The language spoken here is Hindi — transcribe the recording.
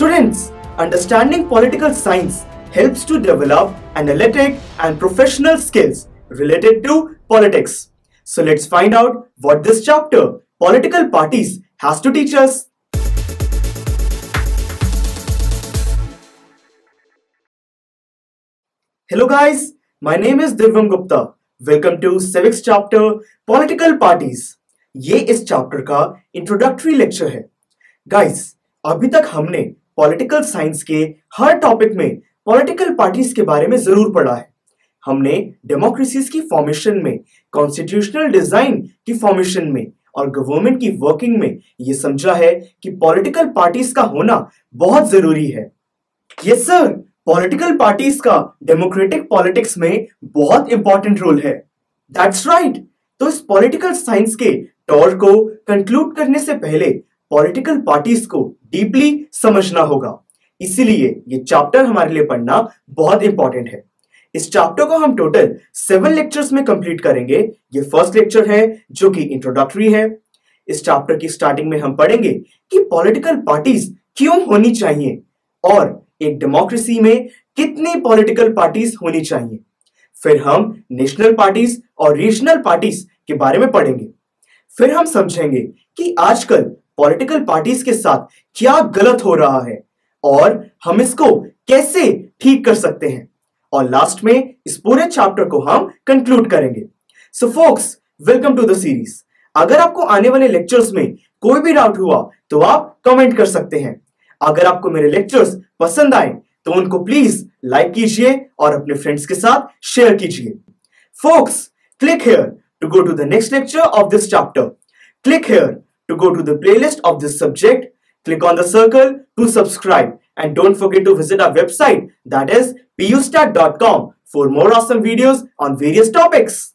Students, understanding political science helps to develop analytic and professional skills related to politics. So let's find out what this chapter, Political Parties, has to teach us. Hello guys, my name is Divyam Gupta. Welcome to Civics chapter Political Parties. ये इस चैप्टर का इंट्रोडक्टरी लेक्चर है गाइस अभी तक हमने पॉलिटिकल साइंस के हर टॉपिक में पॉलिटिकल पार्टीज़ के बारे में ज़रूर पढ़ा है। हमने डेमोक्रेसीज की फॉर्मेशन में कॉन्स्टिट्यूशनल डिज़ाइन की फॉर्मेशन में और गवर्नमेंट की वर्किंग में ये समझा है कि पॉलिटिकल पार्टीज़ का होना बहुत ज़रूरी है। यस सर पॉलिटिकल पार्टीज़ का डेमोक्रेटिक पॉलिटिक्स में बहुत इंपॉर्टेंट रोल है। That's right right. तो इस पॉलिटिकल साइंस के टॉर को कंक्लूड करने से पहले पॉलिटिकल पार्टीज़ को डीपली समझना होगा। इसीलिए ये चैप्टर हमारे लिए पढ़ना बहुत इंपॉर्टेंट है। इस चैप्टर को हम टोटल सेवन लेक्चर्स में कंप्लीट करेंगे। ये फ़र्स्ट लेक्चर है, जो कि इंट्रोडक्टरी है। इस चैप्टर की स्टार्टिंग में हम पढ़ेंगे कि पॉलिटिकल पार्टीज़ क्यों होनी चाहिए और एक डेमोक्रेसी में कितनी पॉलिटिकल पार्टीज़ होनी चाहिए। फिर हम नेशनल पार्टीज़ और रीजनल पार्टीज़ के बारे में पढ़ेंगे। फिर हम समझेंगे कि आजकल पॉलिटिकल पार्टीज़ के साथ क्या गलत हो रहा है और हम इसको कैसे ठीक कर सकते हैं? और लास्ट में इस पूरे चैप्टर को हम कंक्लूड करेंगे। So folks welcome to the series अगर आपको आने वाले लेक्चर्स में कोई भी डाउट हुआ तो आप कमेंट कर सकते हैं। अगर आपको मेरे लेक्चर्स पसंद आए तो उनको प्लीज़ लाइक कीजिए और अपने फ्रेंड्स के साथ शेयर कीजिए। Folks click here to go to the next lecture of this chapter click here to go to the playlist of this subject, click on the circle to subscribe and don't forget to visit our website that is pustat.com for more awesome videos on various topics.